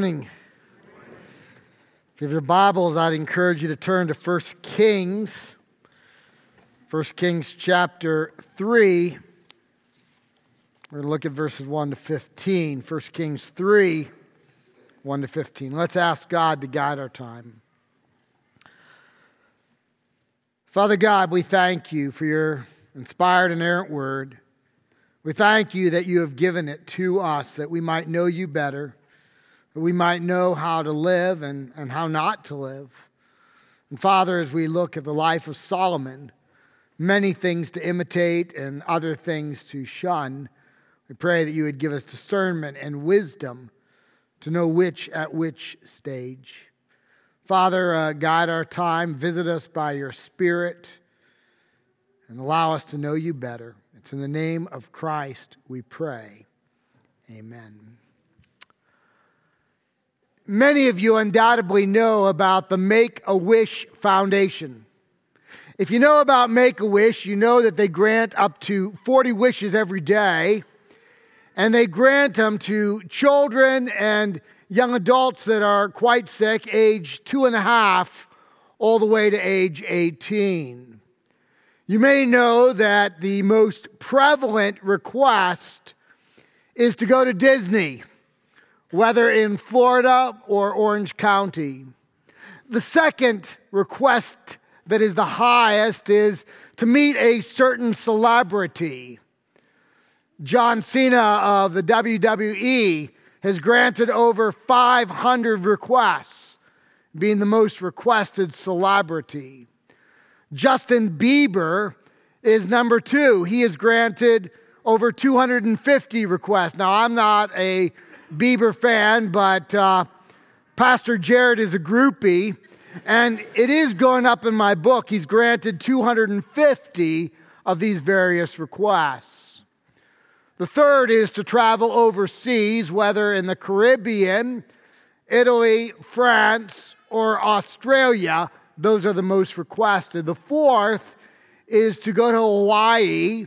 Morning. If you have your Bibles, I'd encourage you to turn to 1 Kings, 1 Kings chapter 3. We're going to look at verses 1 to 15. 1 Kings 3, 1 to 15. Let's ask God to guide our time. Father God, we thank you for your inspired and errant word. We thank you that you have given it to us that we might know you better we might know how to live and, and how not to live. And Father, as we look at the life of Solomon, many things to imitate and other things to shun, we pray that you would give us discernment and wisdom to know which at which stage. Father, uh, guide our time, visit us by your Spirit, and allow us to know you better. It's in the name of Christ we pray. Amen. Many of you undoubtedly know about the Make a Wish Foundation. If you know about Make a Wish, you know that they grant up to 40 wishes every day, and they grant them to children and young adults that are quite sick, age two and a half, all the way to age 18. You may know that the most prevalent request is to go to Disney whether in Florida or Orange County. The second request that is the highest is to meet a certain celebrity. John Cena of the WWE has granted over 500 requests, being the most requested celebrity. Justin Bieber is number two. He has granted over 250 requests. Now, I'm not a Bieber fan, but uh, Pastor Jared is a groupie, and it is going up in my book. He's granted 250 of these various requests. The third is to travel overseas, whether in the Caribbean, Italy, France, or Australia. Those are the most requested. The fourth is to go to Hawaii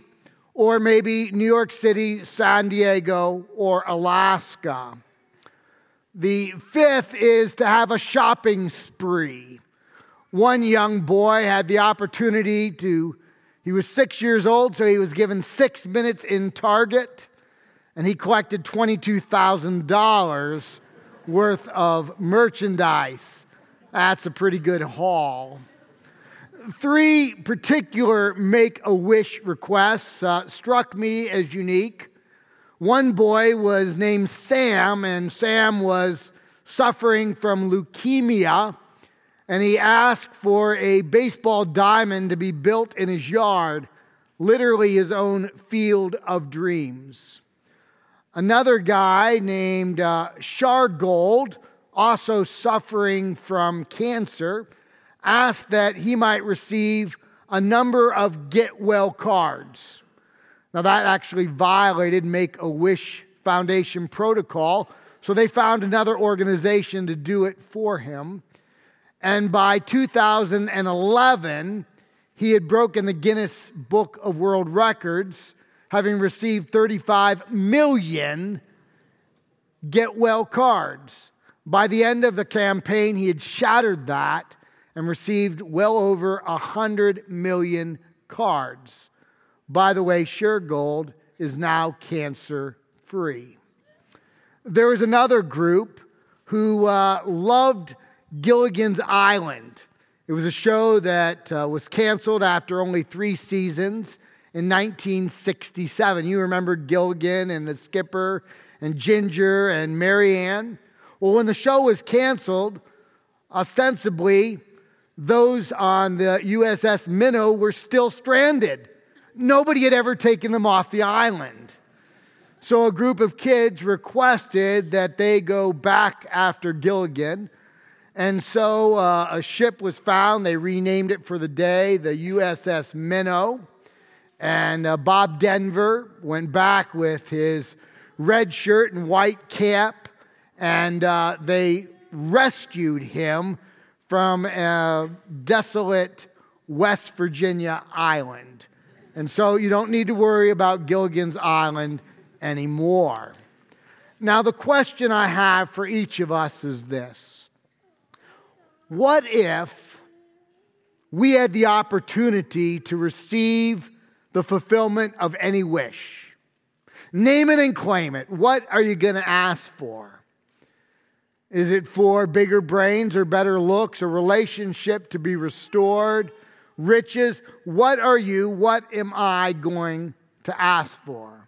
or maybe New York City, San Diego, or Alaska. The fifth is to have a shopping spree. One young boy had the opportunity to, he was six years old, so he was given six minutes in Target, and he collected $22,000 worth of merchandise. That's a pretty good haul three particular make a wish requests uh, struck me as unique. One boy was named Sam, and Sam was suffering from leukemia, and he asked for a baseball diamond to be built in his yard, literally his own field of dreams. Another guy named uh, Shergold, also suffering from cancer, asked that he might receive a number of get well cards. Now, that actually violated Make a Wish Foundation protocol, so they found another organization to do it for him. And by 2011, he had broken the Guinness Book of World Records, having received 35 million get well cards. By the end of the campaign, he had shattered that and received well over 100 million cards. By the way, Shergold is now cancer free. There was another group who uh, loved Gilligan's Island. It was a show that uh, was canceled after only three seasons in 1967. You remember Gilligan and the skipper and Ginger and Mary Ann? Well, when the show was canceled, ostensibly, those on the USS Minnow were still stranded. Nobody had ever taken them off the island. So a group of kids requested that they go back after Gilligan. And so uh, a ship was found. They renamed it for the day the USS Minnow. And uh, Bob Denver went back with his red shirt and white cap, and uh, they rescued him from a desolate West Virginia island. And so you don't need to worry about Gilligan's Island anymore. Now, the question I have for each of us is this What if we had the opportunity to receive the fulfillment of any wish? Name it and claim it. What are you going to ask for? Is it for bigger brains or better looks, a relationship to be restored, riches? What are you, what am I going to ask for?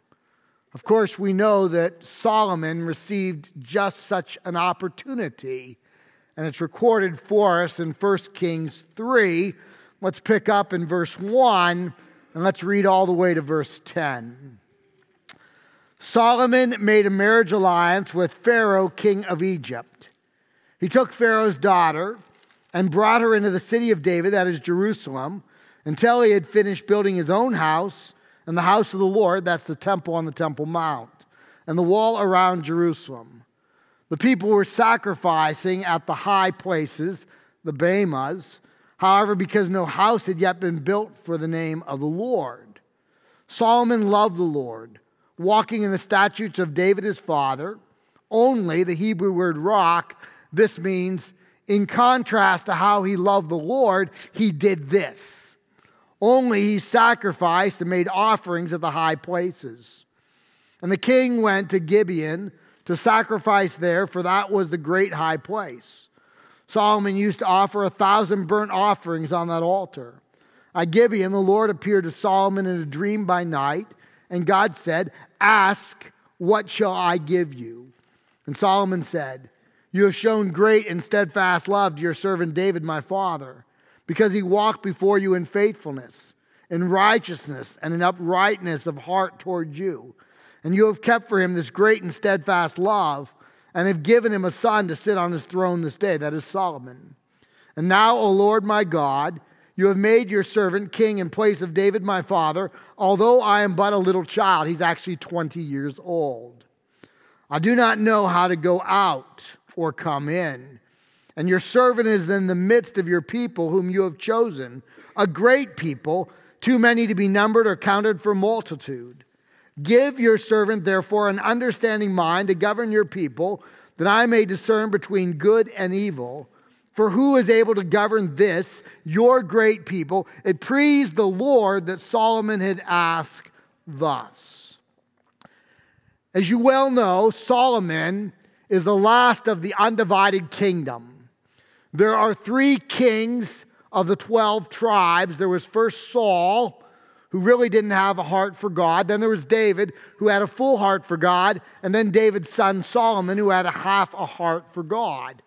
Of course, we know that Solomon received just such an opportunity, and it's recorded for us in 1 Kings 3. Let's pick up in verse 1 and let's read all the way to verse 10. Solomon made a marriage alliance with Pharaoh, king of Egypt. He took Pharaoh's daughter and brought her into the city of David, that is Jerusalem, until he had finished building his own house and the house of the Lord, that's the temple on the Temple Mount, and the wall around Jerusalem. The people were sacrificing at the high places, the Bamahs, however, because no house had yet been built for the name of the Lord. Solomon loved the Lord, walking in the statutes of David his father. Only the Hebrew word raq, this means, in contrast to how he loved the Lord, he did this. Only he sacrificed and made offerings at the high places. And the king went to Gibeon to sacrifice there, for that was the great high place. Solomon used to offer a thousand burnt offerings on that altar. At Gibeon, the Lord appeared to Solomon in a dream by night, and God said, Ask, what shall I give you? And Solomon said, You have shown great and steadfast love to your servant David, my father because he walked before you in faithfulness, in righteousness, and in uprightness of heart toward you. And you have kept for him this great and steadfast love, and have given him a son to sit on his throne this day, that is Solomon. And now, O Lord my God, you have made your servant king in place of David my father, although I am but a little child. He's actually 20 years old. I do not know how to go out or come in. And your servant is in the midst of your people whom you have chosen, a great people, too many to be numbered or counted for multitude. Give your servant, therefore, an understanding mind to govern your people, that I may discern between good and evil. For who is able to govern this, your great people? It pleased the Lord that Solomon had asked thus. As you well know, Solomon is the last of the undivided kingdom. There are three kings of the 12 tribes. There was first Saul, who really didn't have a heart for God. Then there was David, who had a full heart for God. And then David's son Solomon, who had a half a heart for God.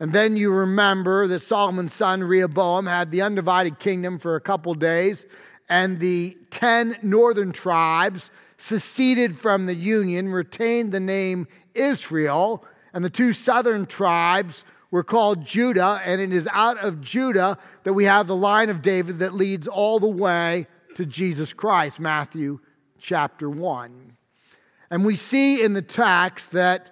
And then you remember that Solomon's son Rehoboam had the undivided kingdom for a couple days, and the 10 northern tribes seceded from the union, retained the name Israel, and the two southern tribes were called Judah, and it is out of Judah that we have the line of David that leads all the way to Jesus Christ, Matthew chapter 1. And we see in the text that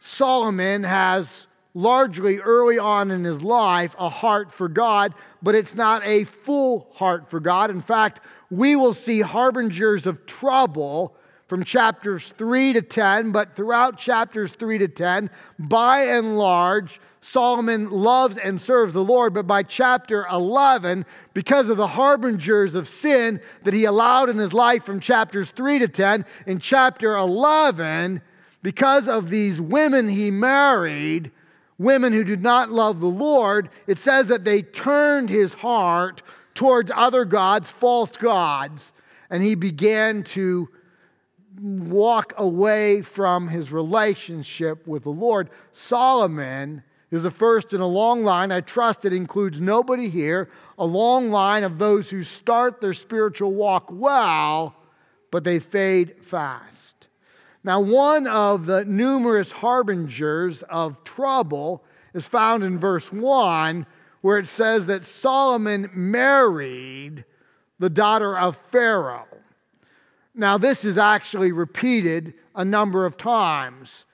Solomon has largely early on in his life a heart for God, but it's not a full heart for God. In fact, we will see harbingers of trouble from chapters 3 to 10, but throughout chapters 3 to 10, by and large, Solomon loves and serves the Lord. But by chapter 11, because of the harbingers of sin that he allowed in his life from chapters 3 to 10, in chapter 11, because of these women he married, women who did not love the Lord, it says that they turned his heart towards other gods, false gods, and he began to walk away from his relationship with the Lord. Solomon is the first in a long line. I trust it includes nobody here, a long line of those who start their spiritual walk well, but they fade fast. Now, one of the numerous harbingers of trouble is found in verse 1, where it says that Solomon married the daughter of Pharaoh. Now, this is actually repeated a number of times.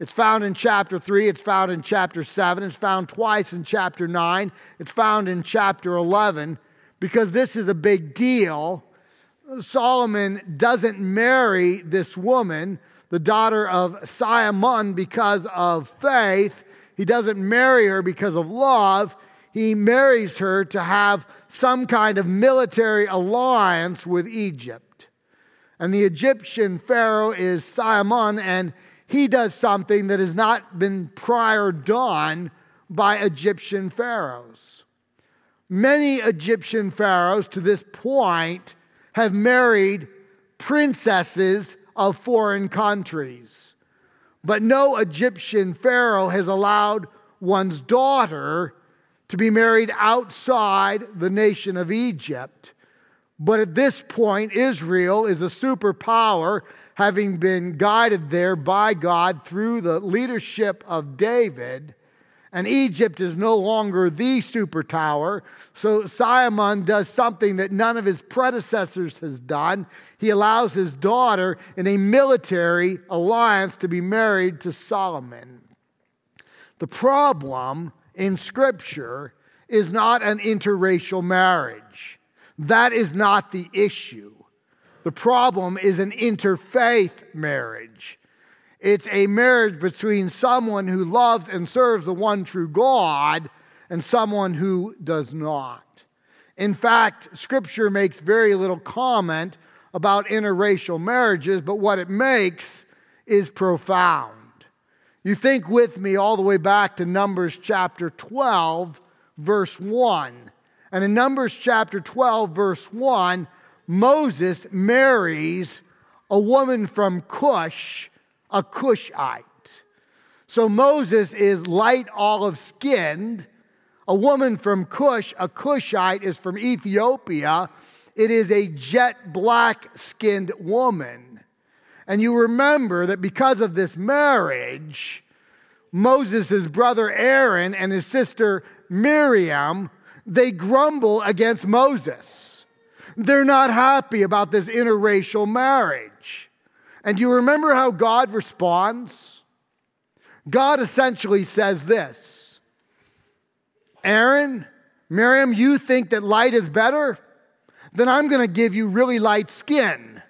It's found in chapter 3, it's found in chapter 7, it's found twice in chapter 9, it's found in chapter 11, because this is a big deal. Solomon doesn't marry this woman the daughter of Siamun because of faith. He doesn't marry her because of love. He marries her to have some kind of military alliance with Egypt. And the Egyptian Pharaoh is Siamun, and he does something that has not been prior done by Egyptian pharaohs. Many Egyptian pharaohs to this point have married princesses of foreign countries. But no Egyptian pharaoh has allowed one's daughter to be married outside the nation of Egypt. But at this point, Israel is a superpower, having been guided there by God through the leadership of David. And Egypt is no longer the superpower. So Siamun does something that none of his predecessors has done. He allows his daughter in a military alliance to be married to Solomon. The problem in Scripture is not an interracial marriage. That is not the issue. The problem is an interfaith marriage. It's a marriage between someone who loves and serves the one true God and someone who does not. In fact, Scripture makes very little comment about interracial marriages, but what it makes is profound. You think with me all the way back to Numbers chapter 12, verse 1. And in Numbers chapter 12, verse 1, Moses marries a woman from Cush a Cushite. So Moses is light olive skinned. A woman from Cush, a Cushite, is from Ethiopia. It is a jet black skinned woman. And you remember that because of this marriage, Moses' brother Aaron and his sister Miriam, they grumble against Moses. They're not happy about this interracial marriage. And you remember how God responds? God essentially says this Aaron, Miriam, you think that light is better? Then I'm going to give you really light skin.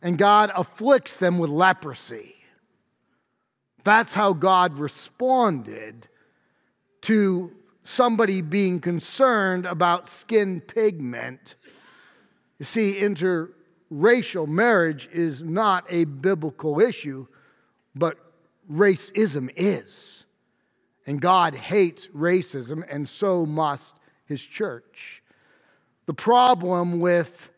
And God afflicts them with leprosy. That's how God responded to somebody being concerned about skin pigment. You see, inter racial marriage is not a biblical issue, but racism is. And God hates racism, and so must his church. The problem with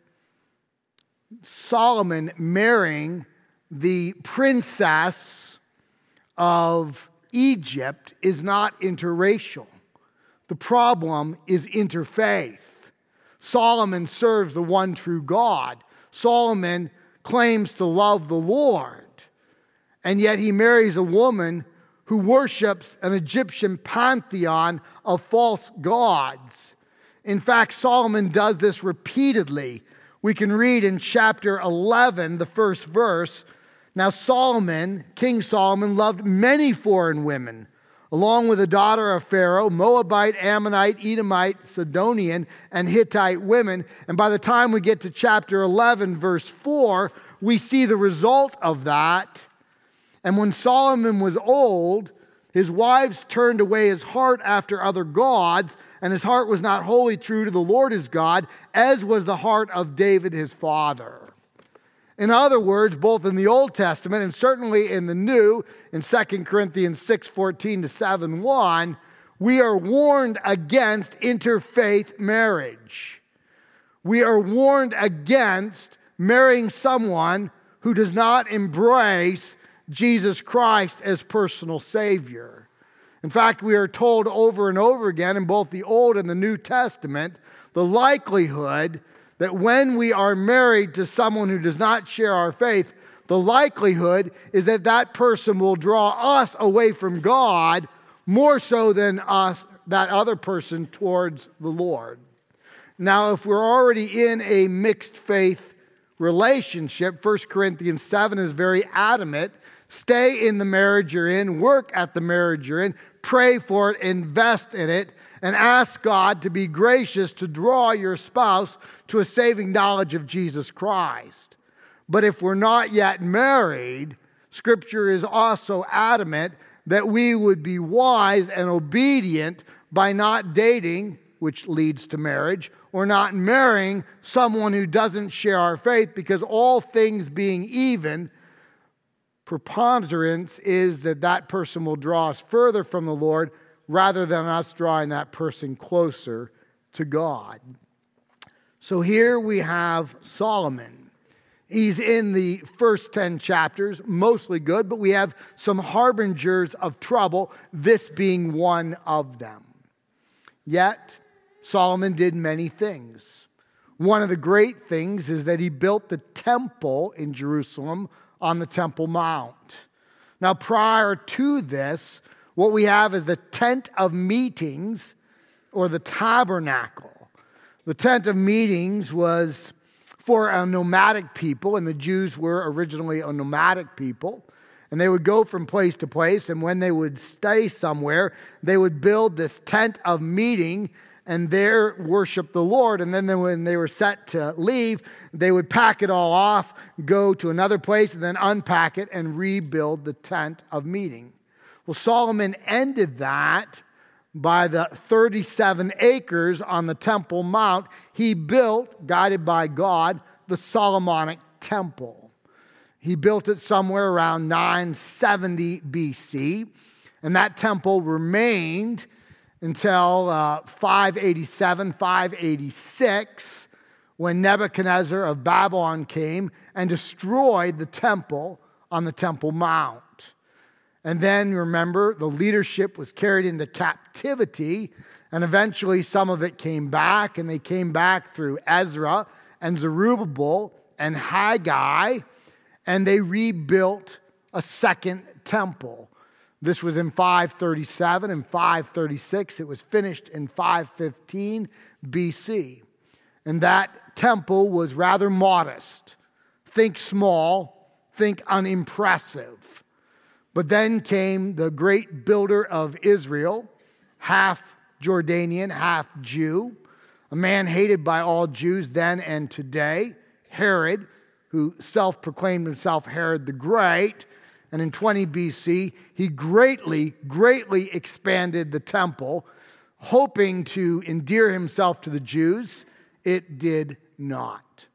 Solomon marrying the princess of Egypt is not interracial. The problem is interfaith. Solomon serves the one true God. Solomon claims to love the Lord, and yet he marries a woman who worships an Egyptian pantheon of false gods. In fact, Solomon does this repeatedly. We can read in chapter 11, the first verse. Now, Solomon, King Solomon, loved many foreign women along with the daughter of Pharaoh, Moabite, Ammonite, Edomite, Sidonian, and Hittite women. And by the time we get to chapter 11, verse 4, we see the result of that. And when Solomon was old, his wives turned away his heart after other gods, and his heart was not wholly true to the Lord his God, as was the heart of David his father. In other words, both in the Old Testament and certainly in the New, in 2 Corinthians 6 14 to 7 1, we are warned against interfaith marriage. We are warned against marrying someone who does not embrace Jesus Christ as personal Savior. In fact, we are told over and over again in both the Old and the New Testament the likelihood that when we are married to someone who does not share our faith, the likelihood is that that person will draw us away from God more so than us, that other person, towards the Lord. Now, if we're already in a mixed faith relationship, 1 Corinthians 7 is very adamant stay in the marriage you're in, work at the marriage you're in, pray for it, invest in it, and ask God to be gracious to draw your spouse to a saving knowledge of Jesus Christ. But if we're not yet married, Scripture is also adamant that we would be wise and obedient by not dating, which leads to marriage, or not marrying someone who doesn't share our faith, because all things being even, preponderance is that that person will draw us further from the Lord rather than us drawing that person closer to God. So here we have Solomon. He's in the first 10 chapters, mostly good, but we have some harbingers of trouble, this being one of them. Yet, Solomon did many things. One of the great things is that he built the temple in Jerusalem on the Temple Mount. Now, prior to this, what we have is the tent of meetings or the tabernacle. The tent of meetings was for a nomadic people, and the Jews were originally a nomadic people. And they would go from place to place, and when they would stay somewhere, they would build this tent of meeting and there worship the Lord. And then when they were set to leave, they would pack it all off, go to another place, and then unpack it and rebuild the tent of meeting. Well, Solomon ended that by the 37 acres on the Temple Mount. He built, guided by God, the Solomonic Temple. He built it somewhere around 970 BC, and that temple remained until uh, 587, 586, when Nebuchadnezzar of Babylon came and destroyed the temple on the Temple Mount. And then remember, the leadership was carried into captivity, and eventually some of it came back, and they came back through Ezra and Zerubbabel and Haggai, and they rebuilt a second temple. This was in 537 and 536. It was finished in 515 BC. And that temple was rather modest. Think small, think unimpressive. But then came the great builder of Israel, half Jordanian, half Jew, a man hated by all Jews then and today, Herod, who self proclaimed himself Herod the Great. And in 20 BC, he greatly, greatly expanded the temple, hoping to endear himself to the Jews. It did not.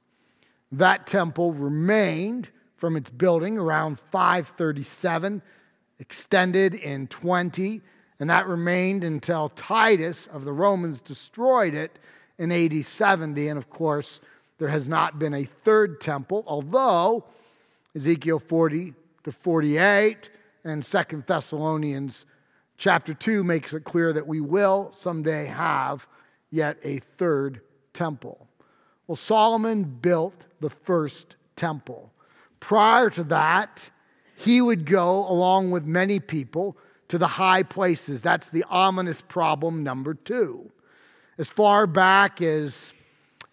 That temple remained from its building around 537, extended in 20, and that remained until Titus of the Romans destroyed it in AD 70. And of course, there has not been a third temple, although Ezekiel 40 to 48 and Second Thessalonians chapter 2 makes it clear that we will someday have yet a third temple. Well, Solomon built the first temple. Prior to that, he would go along with many people to the high places. That's the ominous problem number two. As far back as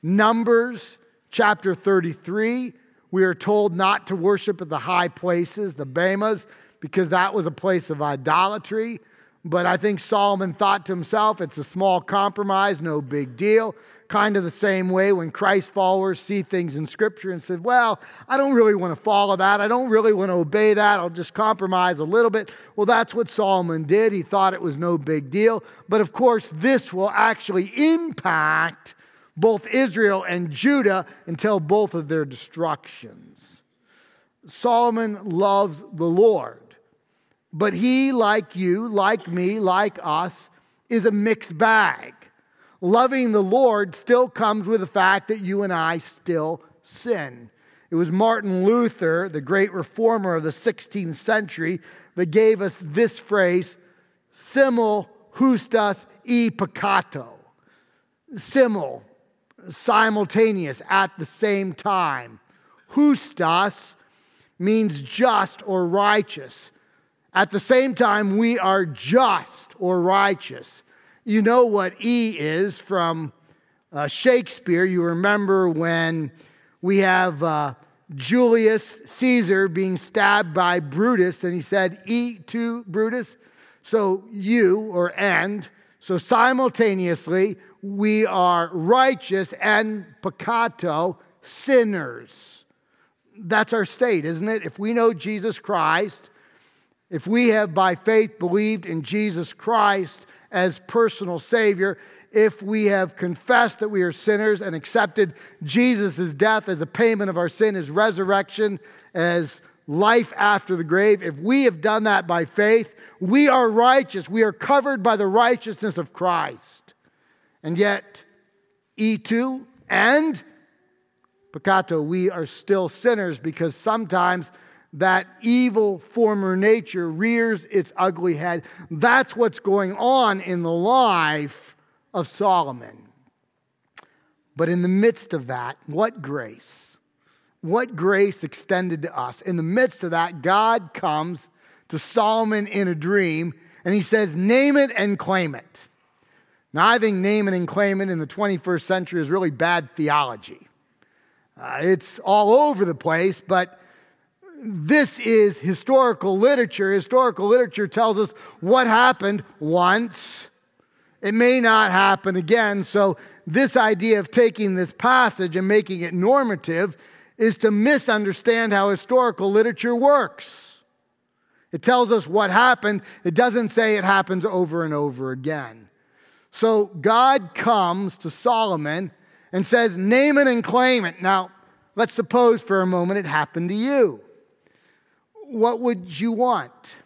Numbers chapter 33, we are told not to worship at the high places, the Bemas, because that was a place of idolatry. But I think Solomon thought to himself, it's a small compromise, no big deal. Kind of the same way when Christ followers see things in Scripture and said, Well, I don't really want to follow that. I don't really want to obey that. I'll just compromise a little bit. Well, that's what Solomon did. He thought it was no big deal. But of course, this will actually impact both Israel and Judah until both of their destructions. Solomon loves the Lord, but he, like you, like me, like us, is a mixed bag loving the Lord still comes with the fact that you and I still sin. It was Martin Luther, the great reformer of the 16th century, that gave us this phrase, simul justus e peccato. Simul, simultaneous, at the same time. Justus means just or righteous. At the same time, we are just or righteous. You know what E is from uh, Shakespeare. You remember when we have uh, Julius Caesar being stabbed by Brutus, and he said, E to Brutus. So you or and. So simultaneously, we are righteous and peccato sinners. that's our state, isn't it? If we know Jesus Christ, if we have by faith believed in Jesus Christ as personal Savior, if we have confessed that we are sinners and accepted Jesus' death as a payment of our sin, his resurrection as life after the grave, if we have done that by faith, we are righteous. We are covered by the righteousness of Christ. And yet, E2 and peccato, we are still sinners because sometimes that evil former nature rears its ugly head. That's what's going on in the life of Solomon. But in the midst of that, what grace? What grace extended to us? In the midst of that, God comes to Solomon in a dream and he says, Name it and claim it. Now, I think naming and claiming in the 21st century is really bad theology. Uh, it's all over the place, but this is historical literature. Historical literature tells us what happened once. It may not happen again. So, this idea of taking this passage and making it normative is to misunderstand how historical literature works. It tells us what happened, it doesn't say it happens over and over again. So, God comes to Solomon and says, Name it and claim it. Now, let's suppose for a moment it happened to you what would you want?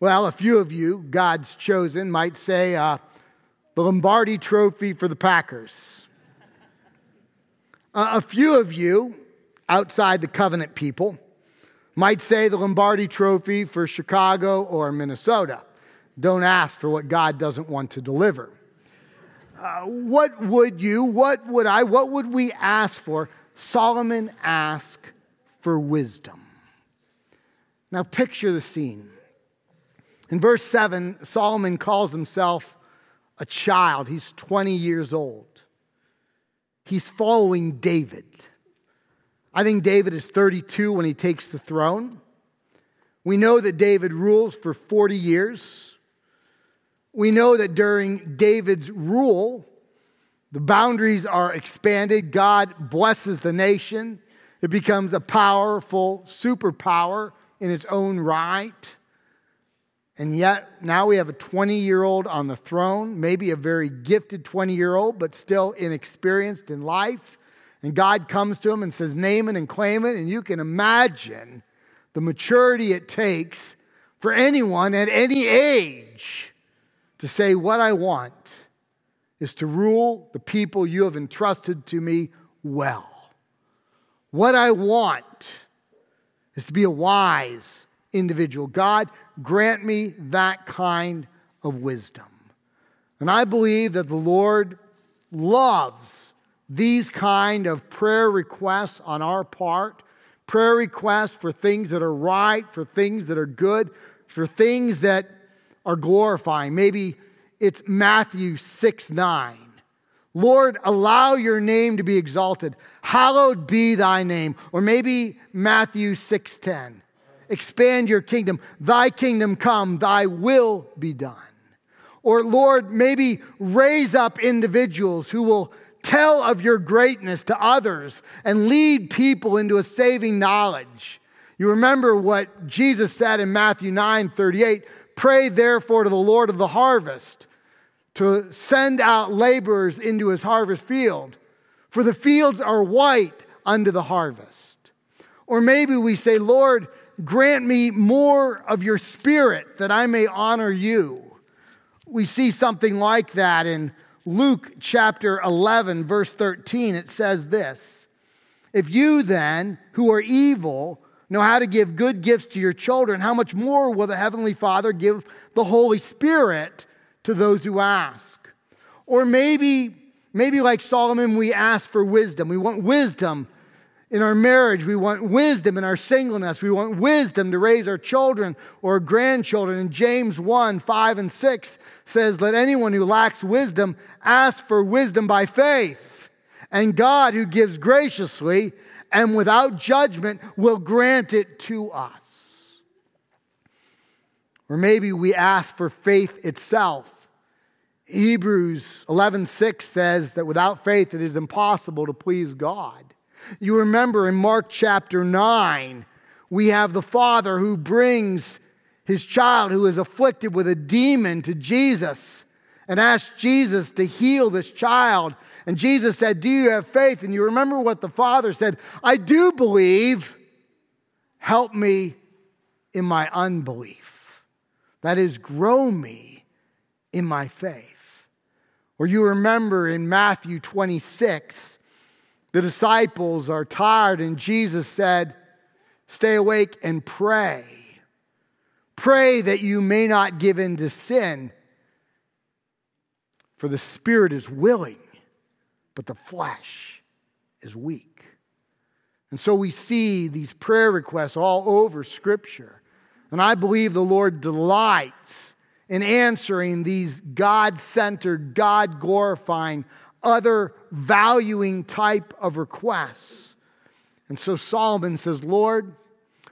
Well, a few of you, God's chosen, might say uh, the Lombardi trophy for the Packers. Uh, a few of you, outside the covenant people, might say the Lombardi trophy for Chicago or Minnesota. Don't ask for what God doesn't want to deliver. Uh, what would you, what would I, what would we ask for? Solomon asked for wisdom. Now, picture the scene. In verse 7, Solomon calls himself a child. He's 20 years old. He's following David. I think David is 32 when he takes the throne. We know that David rules for 40 years. We know that during David's rule, the boundaries are expanded. God blesses the nation. It becomes a powerful superpower in its own right. And yet, now we have a 20 year old on the throne, maybe a very gifted 20 year old, but still inexperienced in life. And God comes to him and says, Name it and claim it. And you can imagine the maturity it takes for anyone at any age to say, What I want is to rule the people you have entrusted to me well. What I want is to be a wise individual. God, grant me that kind of wisdom. And I believe that the Lord loves these kind of prayer requests on our part, prayer requests for things that are right, for things that are good, for things that are glorifying. Maybe it's Matthew 6 9. Lord, allow your name to be exalted. Hallowed be thy name. Or maybe Matthew 6:10. Expand your kingdom. Thy kingdom come, thy will be done. Or Lord, maybe raise up individuals who will tell of your greatness to others and lead people into a saving knowledge. You remember what Jesus said in Matthew 9 38 Pray therefore to the Lord of the harvest to send out laborers into his harvest field, for the fields are white unto the harvest. Or maybe we say, Lord, grant me more of your spirit that I may honor you. We see something like that in Luke chapter 11, verse 13. It says this If you then, who are evil, know how to give good gifts to your children, how much more will the Heavenly Father give the Holy Spirit to those who ask. Or maybe, maybe like Solomon, we ask for wisdom. We want wisdom in our marriage. We want wisdom in our singleness. We want wisdom to raise our children or grandchildren. And James 1 5 and 6 says, Let anyone who lacks wisdom ask for wisdom by faith. And God, who gives graciously and without judgment, will grant it to us. Or maybe we ask for faith itself. Hebrews 11:6 says that without faith it is impossible to please God. You remember in Mark chapter 9, we have the father who brings his child who is afflicted with a demon to Jesus and asks Jesus to heal this child. And Jesus said, Do you have faith? And you remember what the father said I do believe. Help me in my unbelief. That is, grow me in my faith. Or you remember in Matthew 26, the disciples are tired, and Jesus said, Stay awake and pray. Pray that you may not give in to sin, for the spirit is willing, but the flesh is weak. And so we see these prayer requests all over Scripture. And I believe the Lord delights in answering these God centered, God glorifying, other valuing type of requests. And so Solomon says, Lord,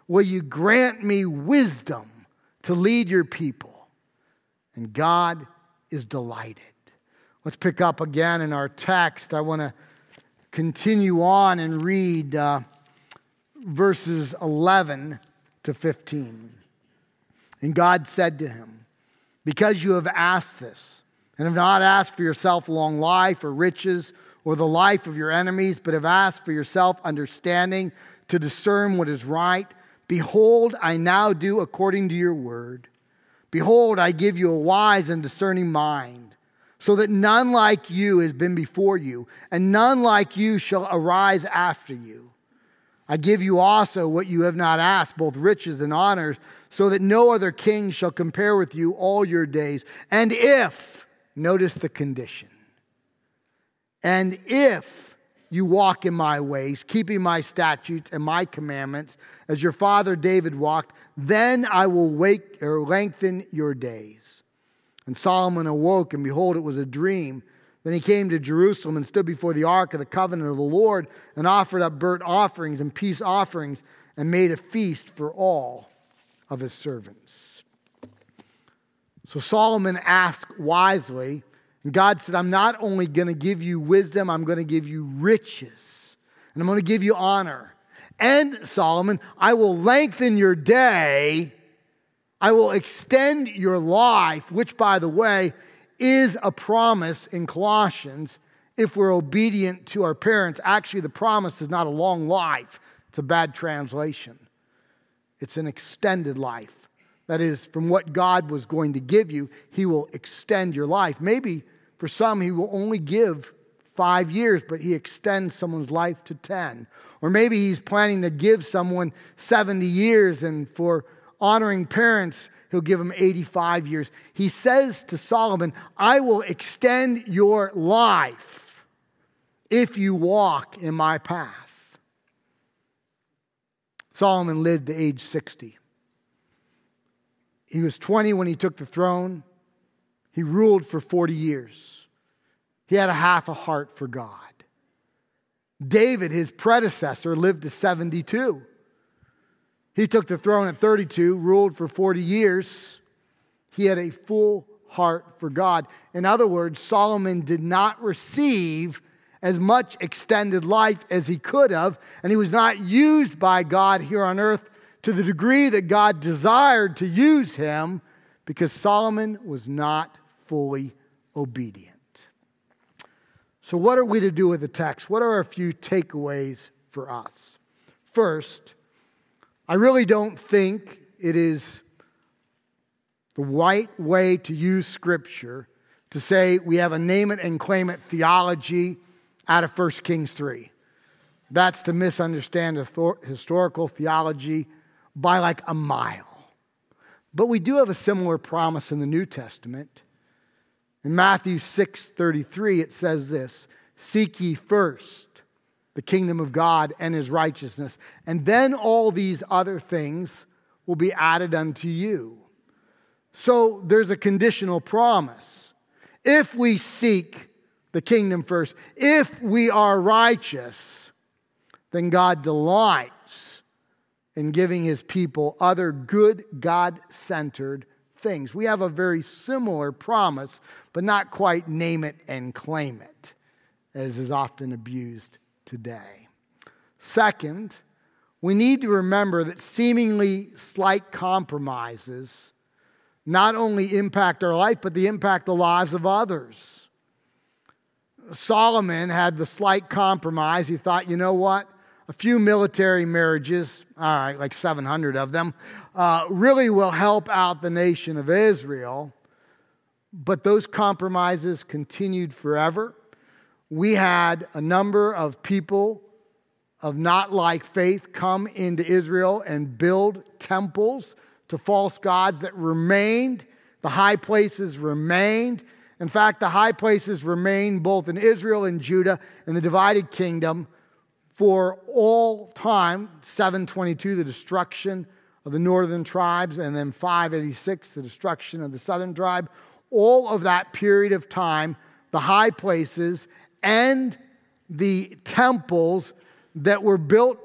will you grant me wisdom to lead your people? And God is delighted. Let's pick up again in our text. I want to continue on and read uh, verses 11 to 15. And God said to him, Because you have asked this, and have not asked for yourself long life or riches or the life of your enemies, but have asked for yourself understanding to discern what is right, behold, I now do according to your word. Behold, I give you a wise and discerning mind, so that none like you has been before you, and none like you shall arise after you. I give you also what you have not asked, both riches and honors, so that no other king shall compare with you all your days. And if, notice the condition, and if you walk in my ways, keeping my statutes and my commandments, as your father David walked, then I will wake or lengthen your days. And Solomon awoke, and behold, it was a dream. Then he came to Jerusalem and stood before the ark of the covenant of the Lord and offered up burnt offerings and peace offerings and made a feast for all of his servants. So Solomon asked wisely, and God said, I'm not only going to give you wisdom, I'm going to give you riches, and I'm going to give you honor. And Solomon, I will lengthen your day, I will extend your life, which, by the way, is a promise in Colossians if we're obedient to our parents. Actually, the promise is not a long life, it's a bad translation. It's an extended life. That is, from what God was going to give you, He will extend your life. Maybe for some, He will only give five years, but He extends someone's life to 10. Or maybe He's planning to give someone 70 years, and for honoring parents, he'll give him 85 years. He says to Solomon, I will extend your life if you walk in my path. Solomon lived to age 60. He was 20 when he took the throne. He ruled for 40 years. He had a half a heart for God. David, his predecessor, lived to 72. He took the throne at 32, ruled for 40 years. He had a full heart for God. In other words, Solomon did not receive as much extended life as he could have, and he was not used by God here on earth to the degree that God desired to use him because Solomon was not fully obedient. So, what are we to do with the text? What are a few takeaways for us? First, I really don't think it is the right way to use Scripture to say we have a name it and claim it theology out of 1 Kings 3. That's to misunderstand historical theology by like a mile. But we do have a similar promise in the New Testament. In Matthew 6:33 it says this, seek ye first the kingdom of God and his righteousness. And then all these other things will be added unto you. So there's a conditional promise. If we seek the kingdom first, if we are righteous, then God delights in giving his people other good, God centered things. We have a very similar promise, but not quite name it and claim it, as is often abused today. Second, we need to remember that seemingly slight compromises not only impact our life, but they impact the lives of others. Solomon had the slight compromise. He thought, you know what? A few military marriages, all right, like 700 of them, uh, really will help out the nation of Israel. But those compromises continued forever. We had a number of people of not like faith come into Israel and build temples to false gods that remained. The high places remained. In fact, the high places remained both in Israel and Judah in the divided kingdom for all time 722, the destruction of the northern tribes, and then 586, the destruction of the southern tribe. All of that period of time, the high places and the temples that were built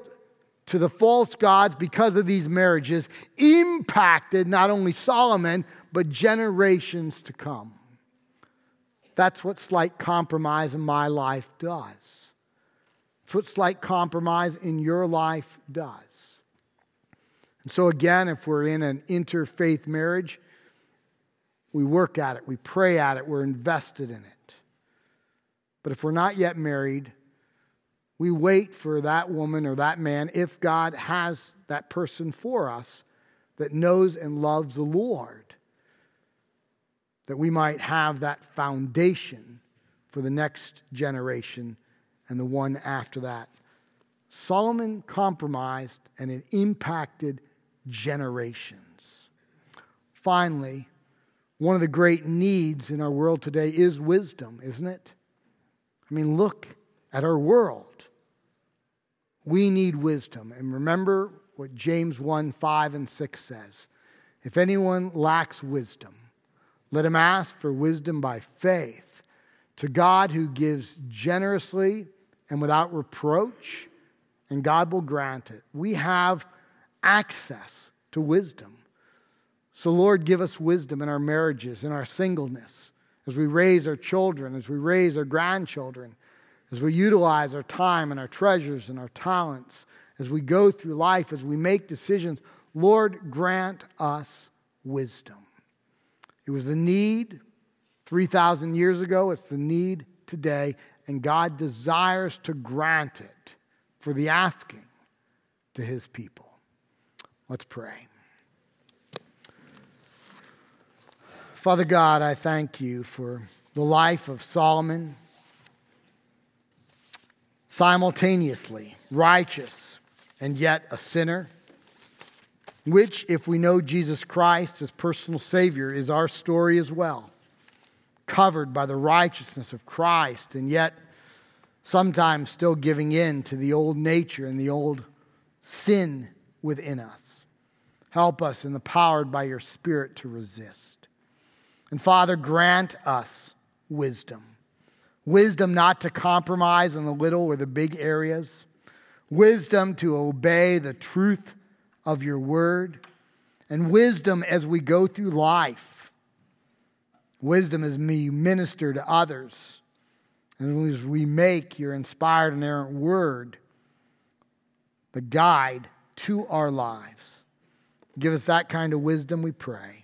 to the false gods because of these marriages impacted not only Solomon, but generations to come. That's what slight compromise in my life does. It's what slight compromise in your life does. And so, again, if we're in an interfaith marriage, we work at it, we pray at it, we're invested in it. But if we're not yet married, we wait for that woman or that man if God has that person for us that knows and loves the Lord, that we might have that foundation for the next generation and the one after that. Solomon compromised and it impacted generations. Finally, one of the great needs in our world today is wisdom, isn't it? I mean, look at our world. We need wisdom. And remember what James 1 5 and 6 says. If anyone lacks wisdom, let him ask for wisdom by faith to God who gives generously and without reproach, and God will grant it. We have access to wisdom. So, Lord, give us wisdom in our marriages, in our singleness, as we raise our children, as we raise our grandchildren, as we utilize our time and our treasures and our talents, as we go through life, as we make decisions, Lord, grant us wisdom. It was the need 3,000 years ago, it's the need today, and God desires to grant it for the asking to his people. Let's pray. Father God, I thank you for the life of Solomon simultaneously righteous and yet a sinner, which, if we know Jesus Christ as personal Savior, is our story as well. Covered by the righteousness of Christ, and yet sometimes still giving in to the old nature and the old sin within us. Help us in and empowered by your Spirit to resist. And Father, grant us wisdom Wisdom not to compromise in the little or the big areas. Wisdom to obey the truth of your word. And wisdom as we go through life. Wisdom as we minister to others. And as we make your inspired inerrant word the guide to our lives. Give us that kind of wisdom, we pray.